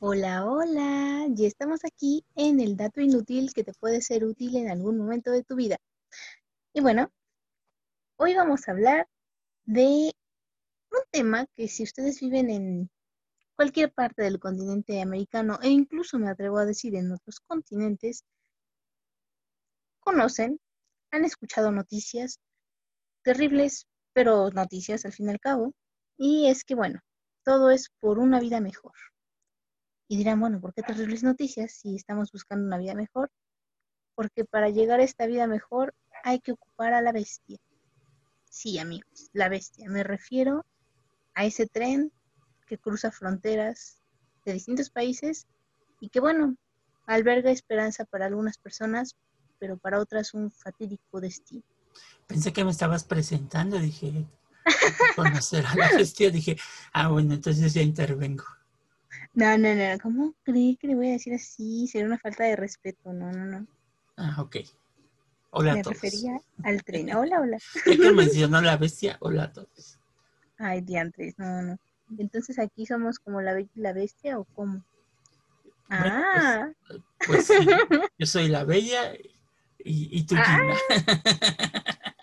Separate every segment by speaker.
Speaker 1: Hola, hola, ya estamos aquí en el dato inútil que te puede ser útil en algún momento de tu vida. Y bueno, hoy vamos a hablar de un tema que si ustedes viven en cualquier parte del continente americano e incluso me atrevo a decir en otros continentes, conocen, han escuchado noticias terribles, pero noticias al fin y al cabo. Y es que bueno, todo es por una vida mejor. Y dirán, bueno, ¿por qué terribles noticias si estamos buscando una vida mejor? Porque para llegar a esta vida mejor hay que ocupar a la bestia. Sí, amigos, la bestia. Me refiero a ese tren que cruza fronteras de distintos países y que, bueno, alberga esperanza para algunas personas, pero para otras un fatídico destino.
Speaker 2: Pensé que me estabas presentando, dije, conocer a la bestia, dije, ah, bueno, entonces ya intervengo.
Speaker 1: No, no, no. ¿Cómo cree que le voy a decir así? Sería una falta de respeto. No, no, no.
Speaker 2: Ah, ok. Hola
Speaker 1: Me
Speaker 2: a todos.
Speaker 1: refería al tren. Hola, hola.
Speaker 2: Ya que mencionó la bestia, hola a todos.
Speaker 1: Ay, diantres. No, no. Entonces aquí somos como la bella y la bestia o cómo?
Speaker 2: Bueno,
Speaker 1: Ah,
Speaker 2: Pues sí, yo soy la bella y, y tú,
Speaker 1: Ah.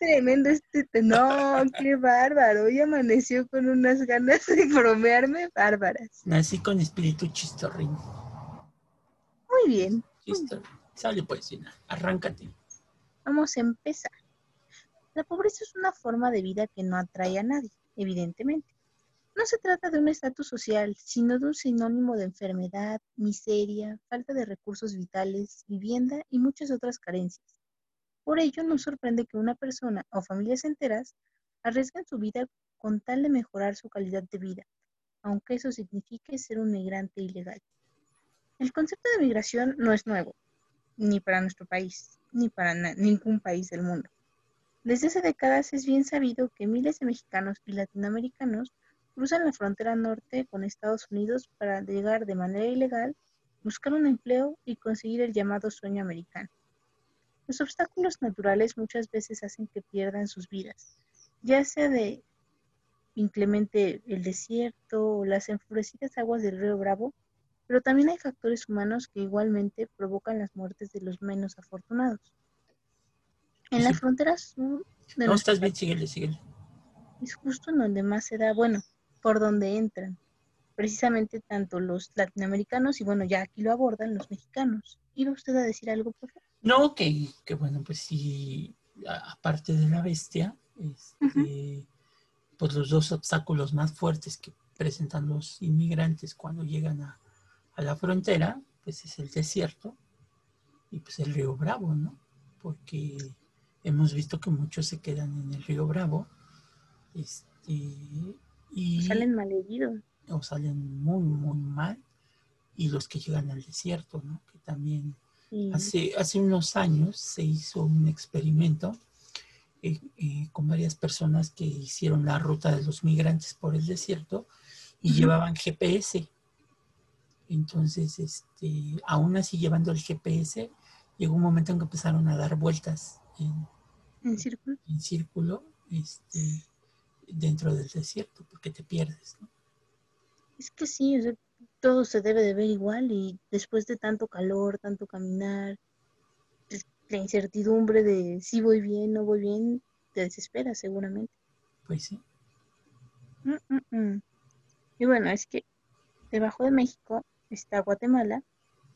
Speaker 1: Tremendo este. te- No, qué bárbaro. Hoy amaneció con unas ganas de bromearme bárbaras.
Speaker 2: Nací con espíritu chistorrín.
Speaker 1: Muy bien.
Speaker 2: Chistorrín. Sale pues, arráncate.
Speaker 1: Vamos a empezar. La pobreza es una forma de vida que no atrae a nadie, evidentemente. No se trata de un estatus social, sino de un sinónimo de enfermedad, miseria, falta de recursos vitales, vivienda y muchas otras carencias. Por ello, no sorprende que una persona o familias enteras arriesguen su vida con tal de mejorar su calidad de vida, aunque eso signifique ser un migrante ilegal. El concepto de migración no es nuevo, ni para nuestro país, ni para ningún país del mundo. Desde hace décadas es bien sabido que miles de mexicanos y latinoamericanos cruzan la frontera norte con Estados Unidos para llegar de manera ilegal, buscar un empleo y conseguir el llamado sueño americano. Los obstáculos naturales muchas veces hacen que pierdan sus vidas, ya sea de inclemente el desierto o las enfurecidas aguas del río Bravo, pero también hay factores humanos que igualmente provocan las muertes de los menos afortunados. En la frontera sur de
Speaker 2: No, estás bien, síguele, síguele.
Speaker 1: es justo en donde más se da, bueno, por donde entran, precisamente tanto los latinoamericanos y bueno, ya aquí lo abordan los mexicanos. ¿Iba usted a decir algo, por favor?
Speaker 2: No, que, que bueno, pues sí, aparte de la bestia, este, pues los dos obstáculos más fuertes que presentan los inmigrantes cuando llegan a, a la frontera, pues es el desierto y pues el río Bravo, ¿no? Porque hemos visto que muchos se quedan en el río Bravo, este, y
Speaker 1: Salen malheridos.
Speaker 2: o salen muy, muy mal, y los que llegan al desierto, ¿no? Que también Hace, hace unos años se hizo un experimento eh, eh, con varias personas que hicieron la ruta de los migrantes por el desierto y llevaban GPS. Entonces, este, aún así llevando el GPS, llegó un momento en que empezaron a dar vueltas en,
Speaker 1: en círculo.
Speaker 2: en círculo este, dentro del desierto, porque te pierdes. ¿no?
Speaker 1: Es que sí, o sea, todo se debe de ver igual y después de tanto calor, tanto caminar, pues, la incertidumbre de si voy bien, no voy bien, te desespera seguramente.
Speaker 2: Pues sí.
Speaker 1: Mm, mm, mm. Y bueno, es que debajo de México está Guatemala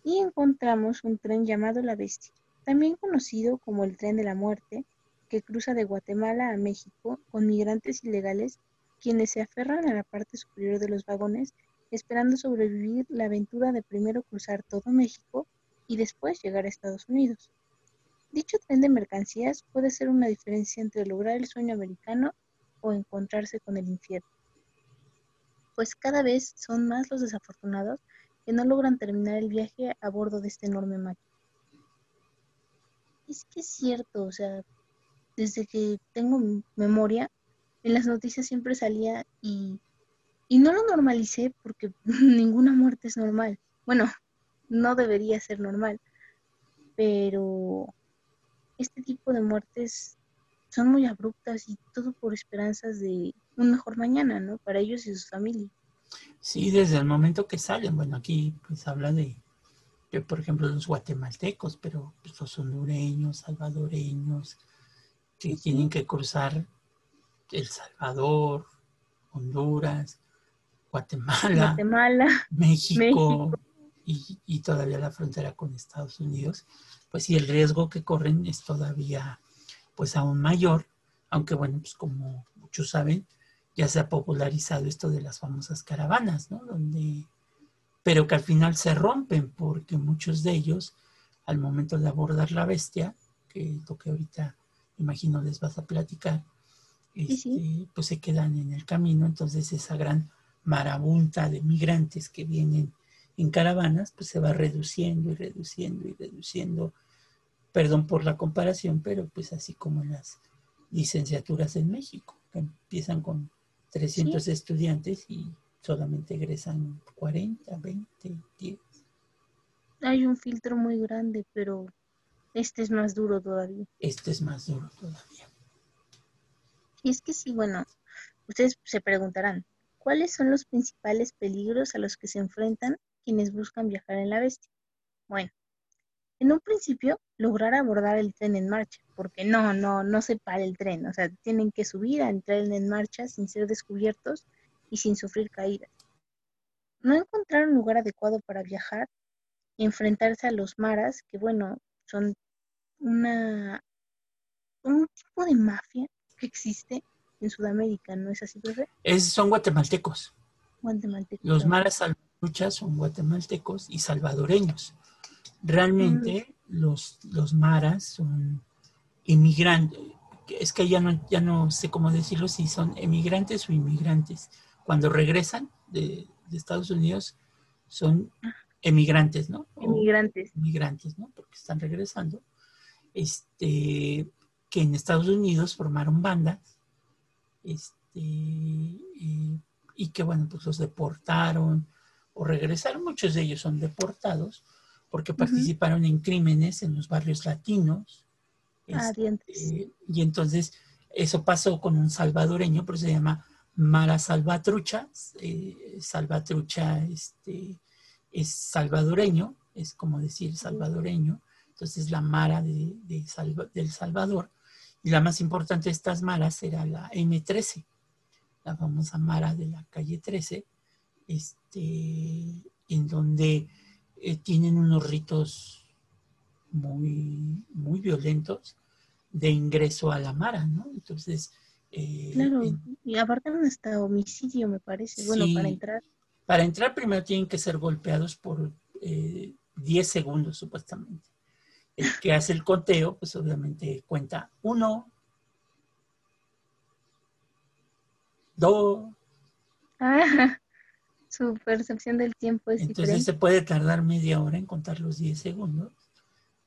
Speaker 1: y encontramos un tren llamado La Bestia, también conocido como el tren de la muerte, que cruza de Guatemala a México con migrantes ilegales quienes se aferran a la parte superior de los vagones esperando sobrevivir la aventura de primero cruzar todo México y después llegar a Estados Unidos. Dicho tren de mercancías puede ser una diferencia entre lograr el sueño americano o encontrarse con el infierno pues cada vez son más los desafortunados que no logran terminar el viaje a bordo de este enorme máquina. Es que es cierto, o sea, desde que tengo memoria, en las noticias siempre salía y, y no lo normalicé porque ninguna muerte es normal. Bueno, no debería ser normal, pero este tipo de muertes son muy abruptas y todo por esperanzas de un mejor mañana, ¿no? Para ellos y sus familias.
Speaker 2: Sí, desde el momento que salen. Bueno, aquí pues habla de, por ejemplo, los guatemaltecos, pero pues, los hondureños, salvadoreños, que tienen que cruzar El Salvador, Honduras, Guatemala, México, Y, todavía la frontera con Estados Unidos, pues sí, el riesgo que corren es todavía pues aún mayor, aunque bueno, pues como muchos saben, ya se ha popularizado esto de las famosas caravanas, ¿no? Donde, pero que al final se rompen porque muchos de ellos, al momento de abordar la bestia, que es lo que ahorita imagino les vas a platicar, este, pues se quedan en el camino, entonces esa gran marabunta de migrantes que vienen en caravanas, pues se va reduciendo y reduciendo y reduciendo, perdón por la comparación, pero pues así como en las licenciaturas en México, que empiezan con 300 estudiantes y solamente egresan 40, 20, 10.
Speaker 1: Hay un filtro muy grande, pero este es más duro todavía.
Speaker 2: Este es más duro todavía.
Speaker 1: Y es que sí, bueno, ustedes se preguntarán, ¿cuáles son los principales peligros a los que se enfrentan quienes buscan viajar en la bestia? Bueno, en un principio, lograr abordar el tren en marcha, porque no, no, no se para el tren, o sea, tienen que subir al tren en marcha sin ser descubiertos y sin sufrir caídas. No encontrar un lugar adecuado para viajar enfrentarse a los maras, que bueno, son una un tipo de mafia que existe en Sudamérica, ¿no es así, profe?
Speaker 2: Es, son guatemaltecos.
Speaker 1: Guatemaltecos.
Speaker 2: Los maras salvatruchas son guatemaltecos y salvadoreños. Realmente mm. los, los maras son inmigrantes. Es que ya no, ya no sé cómo decirlo, si son emigrantes o inmigrantes. Cuando regresan de, Estados Unidos, son emigrantes, ¿no?
Speaker 1: Emigrantes.
Speaker 2: emigrantes, ¿no? Porque están regresando. Este, que en Estados Unidos formaron bandas este, y, que, bueno, pues los deportaron o regresaron. Muchos de ellos son deportados porque participaron en crímenes en los barrios latinos.
Speaker 1: Ah,
Speaker 2: este, y entonces eso pasó con un salvadoreño, pero se llama Mara Salvatrucha. Eh, Salvatrucha este, es salvadoreño, es como decir salvadoreño. Entonces la Mara de, del Salvador y la más importante de estas maras era la M13, la famosa mara de la calle 13, este, en donde eh, tienen unos ritos muy, muy violentos de ingreso a la mara, ¿no? Entonces...
Speaker 1: Eh, claro, y abarcan hasta homicidio, me parece. Bueno, para entrar.
Speaker 2: Para entrar primero tienen que ser golpeados por 10 eh, segundos, supuestamente el que hace el conteo, pues obviamente cuenta uno, dos.
Speaker 1: Ah, su percepción del tiempo es
Speaker 2: Entonces se puede tardar media hora en contar los 10 segundos,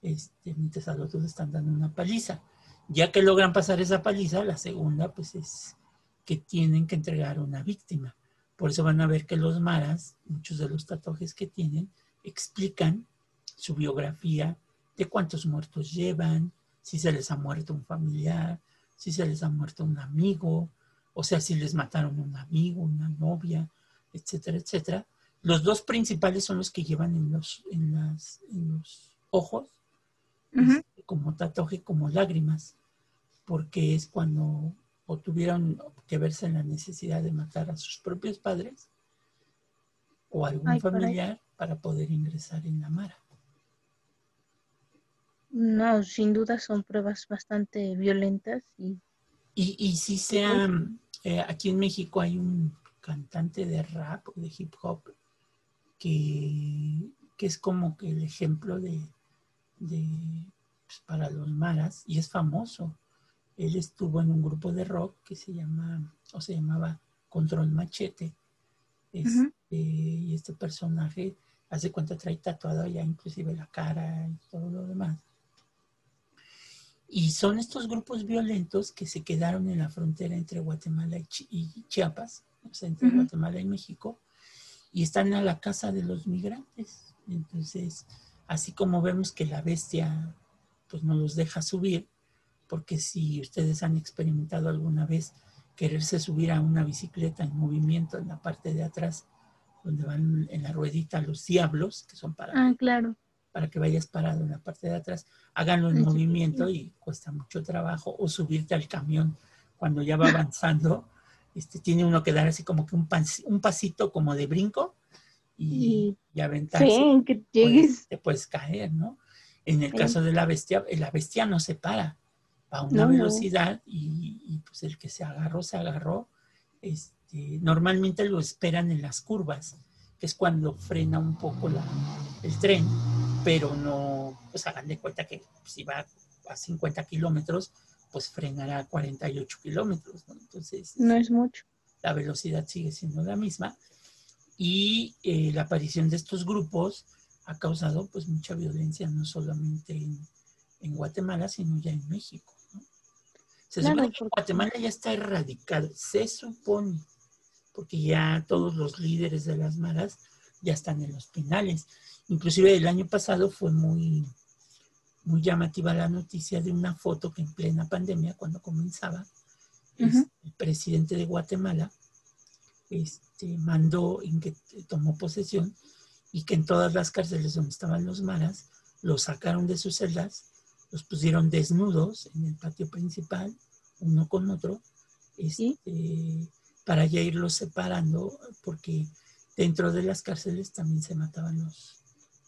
Speaker 2: este, mientras a los dos están dando una paliza. Ya que logran pasar esa paliza, la segunda, pues es que tienen que entregar una víctima. Por eso van a ver que los maras, muchos de los tatuajes que tienen, explican su biografía, de cuántos muertos llevan, si se les ha muerto un familiar, si se les ha muerto un amigo, o sea, si les mataron un amigo, una novia, etcétera, etcétera. Los dos principales son los que llevan en los, en las, los ojos, este, como tatuaje, como lágrimas, porque es cuando o tuvieron que verse en la necesidad de matar a sus propios padres o algún familiar para poder ingresar en la mara.
Speaker 1: No, sin duda son pruebas bastante violentas y...
Speaker 2: Y, y si sea, eh, aquí en México hay un cantante de rap o de hip hop que, es como que el ejemplo de, pues, para los maras y es famoso. Él estuvo en un grupo de rock que se llama o se llamaba Control Machete. Este, y este personaje hace cuenta trae tatuado ya inclusive la cara y todo lo demás. Y son estos grupos violentos que se quedaron en la frontera entre Guatemala y, Chiapas, o sea, entre Guatemala y México, y están a la casa de los migrantes. Entonces, así como vemos que la bestia pues no los deja subir, porque si ustedes han experimentado alguna vez quererse subir a una bicicleta en movimiento en la parte de atrás donde van en la ruedita los diablos, que son para,
Speaker 1: Ah, claro.
Speaker 2: Para que vayas parado en la parte de atrás, háganlo en movimiento y cuesta mucho trabajo, o subirte al camión cuando ya va avanzando, este, tiene uno que dar así como que un, pas- un pasito como de brinco y, y aventarse.
Speaker 1: Sí, que
Speaker 2: pues,
Speaker 1: llegues.
Speaker 2: te puedes caer, ¿no? En el
Speaker 1: Sí.
Speaker 2: caso de la bestia, eh, la bestia no se para, va a una
Speaker 1: No, no.
Speaker 2: velocidad y, y, pues el que se agarró, se agarró. Este, normalmente lo esperan en las curvas, que es cuando frena un poco la- el tren, pero no, pues hagan de cuenta que si va a 50 kilómetros, pues frenará a 48 kilómetros, ¿no? Entonces,
Speaker 1: No es mucho.
Speaker 2: la velocidad sigue siendo la misma y eh, la aparición de estos grupos ha causado pues mucha violencia no solamente en, en Guatemala sino ya en México ¿no? se
Speaker 1: Claro,
Speaker 2: supone que
Speaker 1: porque-
Speaker 2: Guatemala ya está erradicado se supone porque ya todos los líderes de las maras ya están en los penales. Inclusive el año pasado fue muy muy llamativa la noticia de una foto que en plena pandemia cuando comenzaba este, el presidente de Guatemala este, mandó en que tomó posesión y que en todas las cárceles donde estaban los maras los sacaron de sus celdas, los pusieron desnudos en el patio principal, uno con otro, este, para ya irlos separando, porque dentro de las cárceles también se mataban los,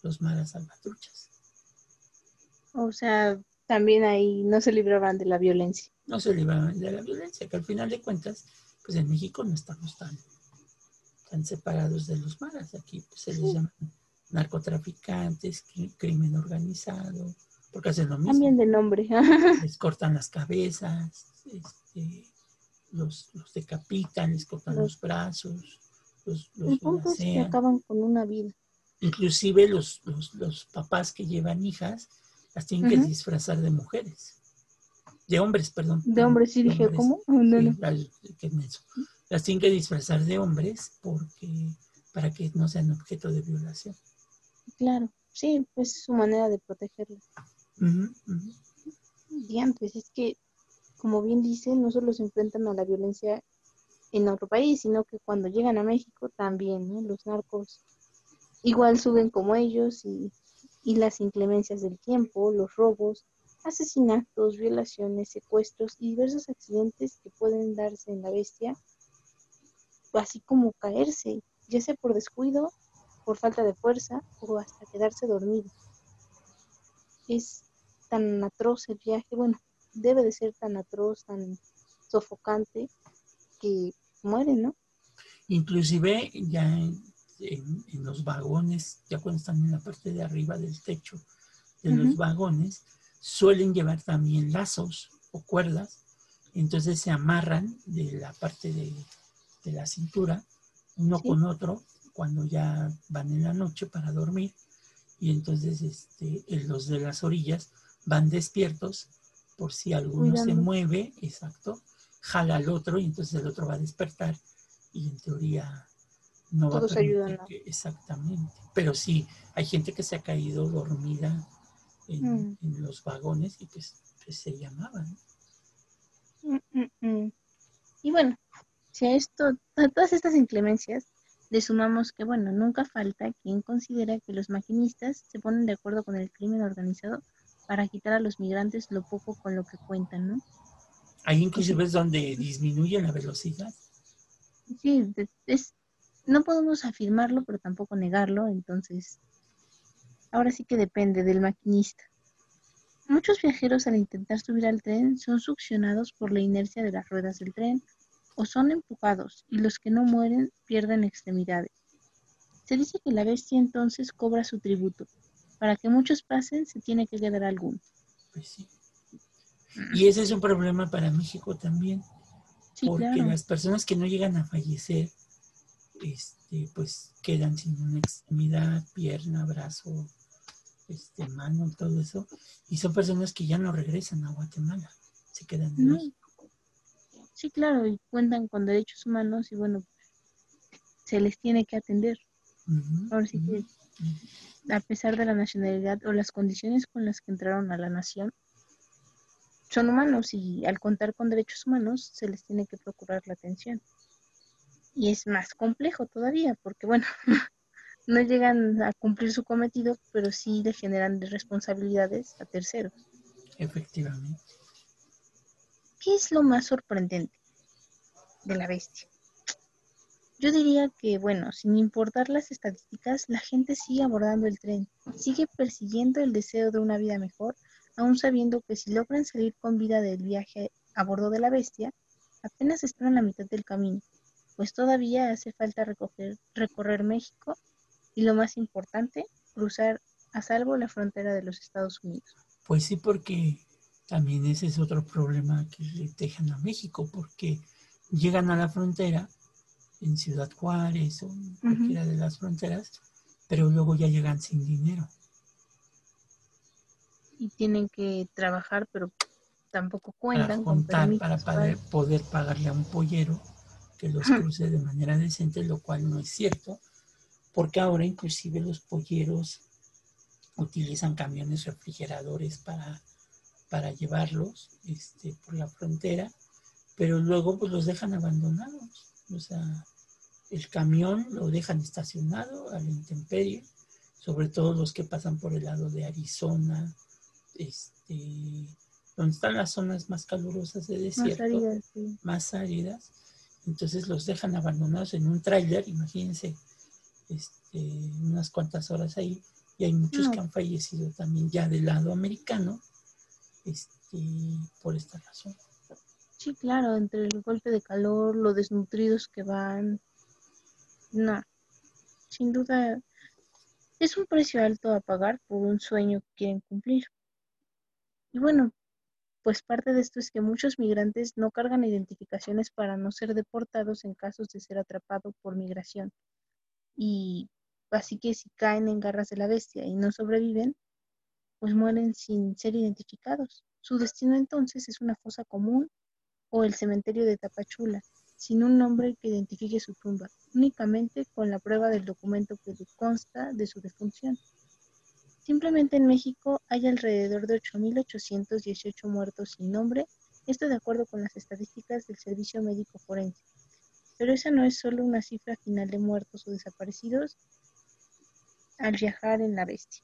Speaker 2: los maras salvatruchas.
Speaker 1: O sea, también ahí no se libraban de la violencia.
Speaker 2: no se libraban de la violencia, que al final de cuentas, pues en México no estamos tan, tan separados de los maras. Aquí pues, se les
Speaker 1: Sí.
Speaker 2: llaman narcotraficantes, cri- crimen organizado, porque hacen lo mismo.
Speaker 1: Cambian de nombre.
Speaker 2: Les cortan las cabezas, este, los, los decapitan, les cortan
Speaker 1: Los-
Speaker 2: los brazos, los, los
Speaker 1: El punto es que acaban con una vida.
Speaker 2: Inclusive los, los, los papás que llevan hijas las tienen que disfrazar de mujeres. De hombres, perdón.
Speaker 1: De hombres, sí dije. ¿cómo? No,
Speaker 2: Sí, qué. Las tienen que disfrazar de hombres porque para que no sean objeto de violación.
Speaker 1: Claro. Sí, pues es su manera de protegerla.
Speaker 2: Ujú, ujú.
Speaker 1: Diantres, es que, como bien dice, no solo se enfrentan a la violencia en otro país, sino que cuando llegan a México también, ¿no? Los narcos igual suben como ellos y, y las inclemencias del tiempo, los robos, asesinatos, violaciones, secuestros y diversos accidentes que pueden darse en la bestia, así como caerse, ya sea por descuido, por falta de fuerza o hasta quedarse dormido. Es tan atroz el viaje, bueno, debe de ser tan atroz, tan sofocante, que mueren, ¿no?
Speaker 2: Inclusive ya en, en- en los vagones, ya cuando están en la parte de arriba del techo de los vagones, suelen llevar también lazos o cuerdas. Entonces se amarran de la parte de, de la cintura, uno
Speaker 1: Sí.
Speaker 2: con otro, cuando ya van en la noche para dormir. Y entonces este, los de las orillas van despiertos por si alguno se mueve, exacto, jala al otro y entonces el otro va a despertar y en teoría no
Speaker 1: Todos
Speaker 2: va a permitir
Speaker 1: ayudan, ¿no?
Speaker 2: que- exactamente. Pero sí, hay gente que se ha caído dormida en,
Speaker 1: Mm.
Speaker 2: en los vagones y pues, pues se llamaban.
Speaker 1: Mm, mm, mm. Y bueno, si a esto, a todas estas inclemencias, le sumamos que, bueno, nunca falta quien considera que los maquinistas se ponen de acuerdo con el crimen organizado para quitar a los migrantes lo poco con lo que cuentan, ¿no?
Speaker 2: Ahí inclusive es donde disminuye la velocidad.
Speaker 1: Sí, es, no podemos afirmarlo, pero tampoco negarlo, entonces, ahora sí que depende del maquinista. Muchos viajeros al intentar subir al tren son succionados por la inercia de las ruedas del tren o son empujados y los que no mueren pierden extremidades. Se dice que la bestia entonces cobra su tributo. Para que muchos pasen se tiene que quedar alguno.
Speaker 2: Pues sí. Y ese es un problema para México también,
Speaker 1: Sí,
Speaker 2: porque
Speaker 1: claro.
Speaker 2: las personas que no llegan a fallecer, este, pues quedan sin una extremidad, pierna, brazo, este, mano, todo eso, y son personas que ya no regresan a Guatemala, se quedan en
Speaker 1: No.
Speaker 2: México.
Speaker 1: Sí, claro, y cuentan con derechos humanos y bueno, se les tiene que atender. Ahora sí que a pesar de la nacionalidad o las condiciones con las que entraron a la nación, son humanos y al contar con derechos humanos se les tiene que procurar la atención. Y es más complejo todavía, porque bueno, no llegan a cumplir su cometido, pero sí le generan responsabilidades a terceros.
Speaker 2: Efectivamente.
Speaker 1: ¿Qué es lo más sorprendente de la bestia? Yo diría que, bueno, sin importar las estadísticas, la gente sigue abordando el tren, sigue persiguiendo el deseo de una vida mejor, aún sabiendo que si logran salir con vida del viaje a bordo de la bestia, apenas están a la mitad del camino, pues todavía hace falta recorrer México y lo más importante, cruzar a salvo la frontera de los Estados Unidos.
Speaker 2: Pues sí, porque también ese es otro problema que le dejan a México, porque llegan a la frontera en Ciudad Juárez o cualquiera de las fronteras, pero luego ya llegan sin dinero.
Speaker 1: Y tienen que trabajar, pero tampoco cuentan
Speaker 2: para para poder, poder pagarle a un pollero que los cruce de manera decente, lo cual no es cierto, porque ahora inclusive los polleros utilizan camiones refrigeradores para, para llevarlos este, por la frontera, pero luego pues los dejan abandonados. O sea, el camión lo dejan estacionado a la intemperie, sobre todo los que pasan por el lado de Arizona, este, donde están las zonas más calurosas de desierto, más áridas, más áridas. Entonces los dejan abandonados en un tráiler, imagínense, este, unas cuantas horas ahí, y hay muchos que han fallecido también ya del lado americano este, por esta razón.
Speaker 1: Sí, claro, entre el golpe de calor, lo desnutridos que van. No, sin duda es un precio alto a pagar por un sueño que quieren cumplir. Y bueno, pues parte de esto es que muchos migrantes no cargan identificaciones para no ser deportados en casos de ser atrapados por migración. Y así que si caen en garras de la bestia y no sobreviven, pues mueren sin ser identificados. Su destino entonces es una fosa común o el cementerio de Tapachula, sin un nombre que identifique su tumba, únicamente con la prueba del documento que consta de su defunción. Simplemente en México hay alrededor de 8.818 muertos sin nombre, esto de acuerdo con las estadísticas del Servicio Médico Forense. Pero esa no es solo una cifra final de muertos o desaparecidos al viajar en la bestia.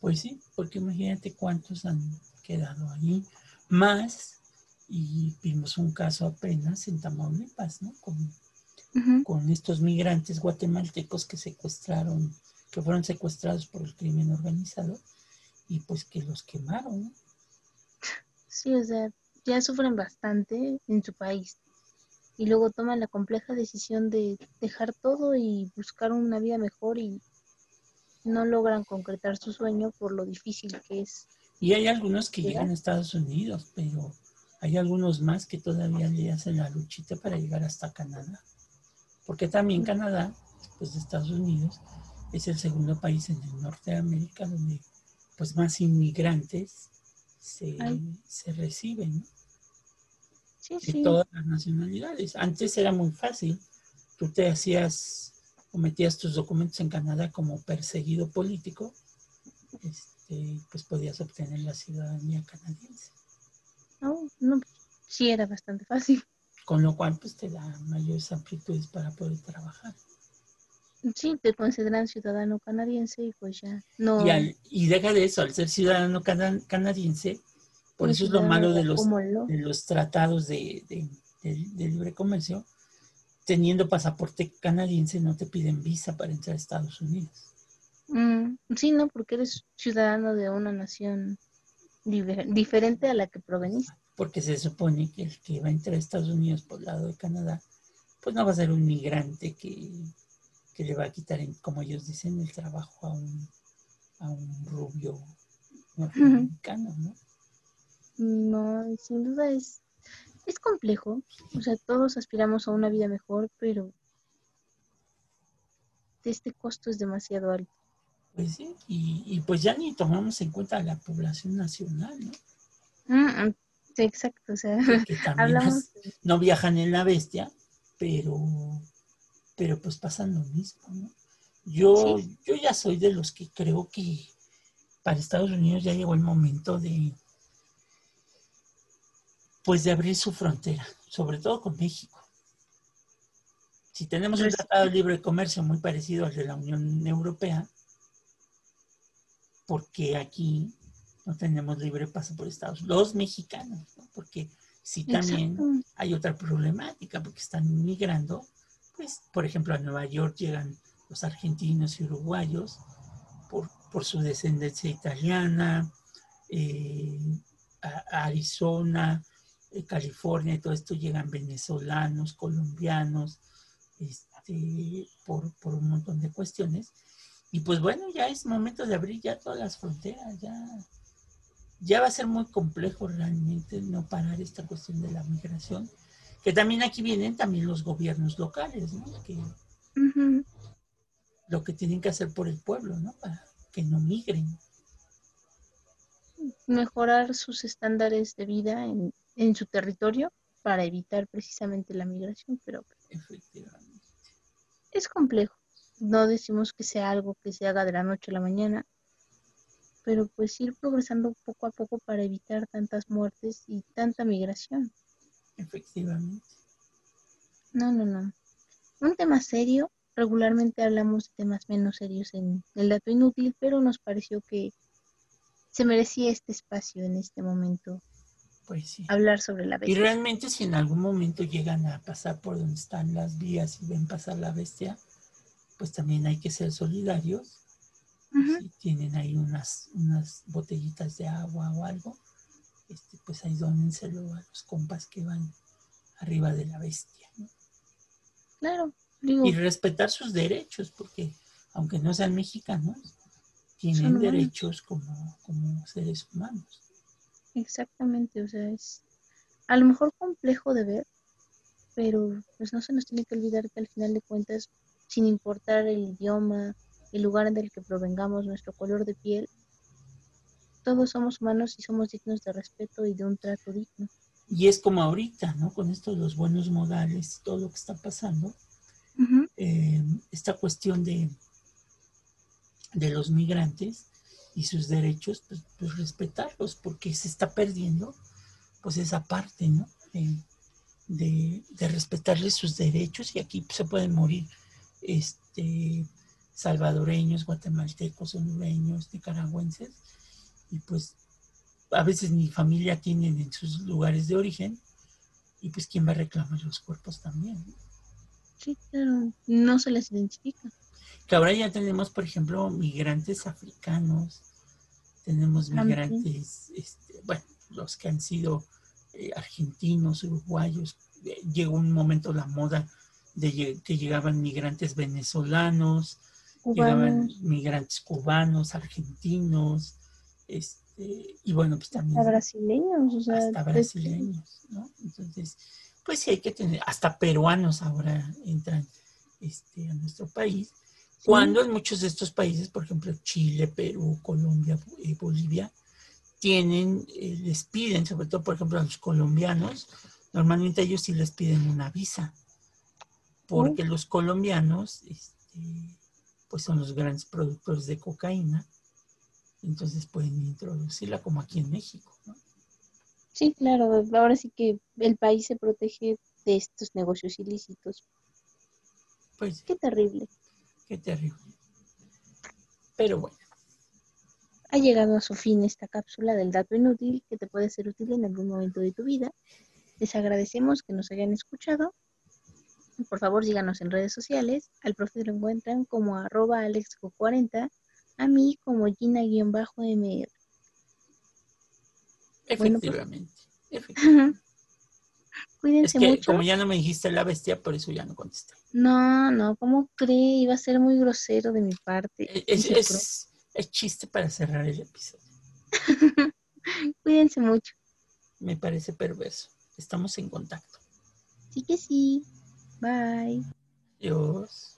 Speaker 2: Pues sí, porque imagínate cuántos han quedado ahí, más y vimos un caso apenas en Tamaulipas, ¿no? Con, con estos migrantes guatemaltecos que secuestraron, que fueron secuestrados por el crimen organizado y pues que los quemaron.
Speaker 1: Sí, o sea, ya sufren bastante en su país y luego toman la compleja decisión de dejar todo y buscar una vida mejor y no logran concretar su sueño por lo difícil que es.
Speaker 2: Y hay algunos que llegan a Estados Unidos, pero hay algunos más que todavía le hacen la luchita para llegar hasta Canadá. Porque también Canadá, después de Estados Unidos, es el segundo país en el norte de América donde pues más inmigrantes se, reciben. de todas las nacionalidades. Antes era muy fácil. Tú te hacías o metías tus documentos en Canadá como perseguido político, este, pues podías obtener la ciudadanía canadiense.
Speaker 1: No, no, sí era bastante fácil.
Speaker 2: Con lo cual, pues te da mayores amplitudes para poder trabajar.
Speaker 1: Sí, te consideran ciudadano canadiense y pues ya no.
Speaker 2: Y, deja de eso, al ser ciudadano canadiense, por eso es lo malo de los, de los tratados de, libre comercio, teniendo pasaporte canadiense no te piden visa para entrar a Estados Unidos.
Speaker 1: Mm, sí, no, porque eres ciudadano de una nación diferente a la que proveniste.
Speaker 2: Porque se supone que el que va a entrar a Estados Unidos por el lado de Canadá, pues no va a ser un migrante que, le va a quitar, como ellos dicen, el trabajo a un, a un rubio norteamericano, ¿no?
Speaker 1: No, sin duda es, es complejo. O sea, todos aspiramos a una vida mejor, pero este costo es demasiado alto.
Speaker 2: Pues sí, y, pues ya ni tomamos en cuenta la población nacional, ¿no?
Speaker 1: Mm, mm, sí, exacto, o sea,
Speaker 2: hablamos... no viajan en la bestia, pero, pero pues pasan lo mismo, ¿no? Yo, yo ya soy de los que creo que para Estados Unidos ya llegó el momento de, pues de abrir su frontera, sobre todo con México. Si tenemos un tratado de libre comercio muy parecido al de la Unión Europea, porque aquí no tenemos libre paso por Estados Unidos? Los mexicanos, ¿no? Porque si también hay otra problemática, porque están migrando, pues, por ejemplo, a Nueva York llegan los argentinos y uruguayos por, por su descendencia italiana, eh, a Arizona, eh, California y todo esto llegan venezolanos, colombianos, este, por, un montón de cuestiones. Y pues bueno, ya es momento de abrir ya todas las fronteras, ya, ya va a ser muy complejo realmente no parar esta cuestión de la migración, que también aquí vienen también los gobiernos locales, ¿no? Que, Lo que tienen que hacer por el pueblo, ¿no? Para que no migren.
Speaker 1: Mejorar sus estándares de vida en, en su territorio para evitar precisamente la migración, pero
Speaker 2: efectivamente
Speaker 1: es complejo. No decimos que sea algo que se haga de la noche a la mañana, pero pues ir progresando poco a poco para evitar tantas muertes y tanta migración.
Speaker 2: Efectivamente.
Speaker 1: No, no, no. Un tema serio. Regularmente hablamos de temas menos serios en el dato inútil, pero nos pareció que se merecía este espacio en este momento
Speaker 2: pues sí.
Speaker 1: hablar sobre la bestia.
Speaker 2: Y realmente si en algún momento llegan a pasar por donde están las vías y ven pasar la bestia, pues también hay que ser solidarios. Si tienen ahí unas, unas botellitas de agua o algo, este, pues ahí dónenselo a los compas que van arriba de la bestia.
Speaker 1: Claro.
Speaker 2: y respetar sus derechos, porque aunque no sean mexicanos, tienen derechos como, como seres humanos.
Speaker 1: Exactamente, o sea, es a lo mejor complejo de ver, pero pues no se nos tiene que olvidar que al final de cuentas, sin importar el idioma, el lugar del que provengamos, nuestro color de piel, todos somos humanos y somos dignos de respeto y de un trato digno.
Speaker 2: Y es como ahorita, ¿no? Con esto de los buenos modales, todo lo que está pasando, eh, esta cuestión de, de los migrantes, y sus derechos, pues, pues, respetarlos, porque se está perdiendo pues esa parte, ¿no? De, de, respetarles sus derechos y aquí se pueden morir este, salvadoreños, guatemaltecos, hondureños, nicaragüenses y pues a veces ni familia tienen en sus lugares de origen y pues quién va a reclamar los cuerpos también.
Speaker 1: Sí, pero no se les identifica.
Speaker 2: Que ahora ya tenemos, por ejemplo, migrantes africanos, tenemos migrantes, este, bueno, los que han sido eh, argentinos, uruguayos, eh, llegó un momento la moda de que llegaban migrantes venezolanos, llegaban migrantes cubanos, argentinos, este, y bueno, pues también...
Speaker 1: Hasta brasileños, o sea...
Speaker 2: Hasta brasileños, ¿no? Entonces, pues sí hay que tener, hasta peruanos ahora entran este, a nuestro país. Cuando en muchos de estos países, por ejemplo Chile, Perú, Colombia, y Bolivia, tienen, eh, les piden, sobre todo por ejemplo a los colombianos, normalmente ellos sí les piden una visa, porque los colombianos, este, pues son los grandes productores de cocaína, entonces pueden introducirla como aquí en México, ¿no?
Speaker 1: Sí, claro, ahora sí que el país se protege de estos negocios ilícitos. Pues, Qué terrible.
Speaker 2: Qué terrible. Pero bueno.
Speaker 1: Ha llegado a su fin esta cápsula del dato inútil que te puede ser útil en algún momento de tu vida. Les agradecemos que nos hayan escuchado. Por favor, síganos en redes sociales. Al profe lo encuentran como arroba alexco40, a mí como gina-mr.
Speaker 2: Efectivamente. efectivamente.
Speaker 1: Cuídense
Speaker 2: es que,
Speaker 1: mucho.
Speaker 2: Como ya no me dijiste la bestia, por eso ya no contesté.
Speaker 1: No, no, ¿cómo cree? Iba a ser muy grosero de mi parte.
Speaker 2: E, es, es, chiste para cerrar el episodio.
Speaker 1: Cuídense mucho.
Speaker 2: Me parece perverso. Estamos en contacto.
Speaker 1: Sí que sí. Bye.
Speaker 2: Adiós.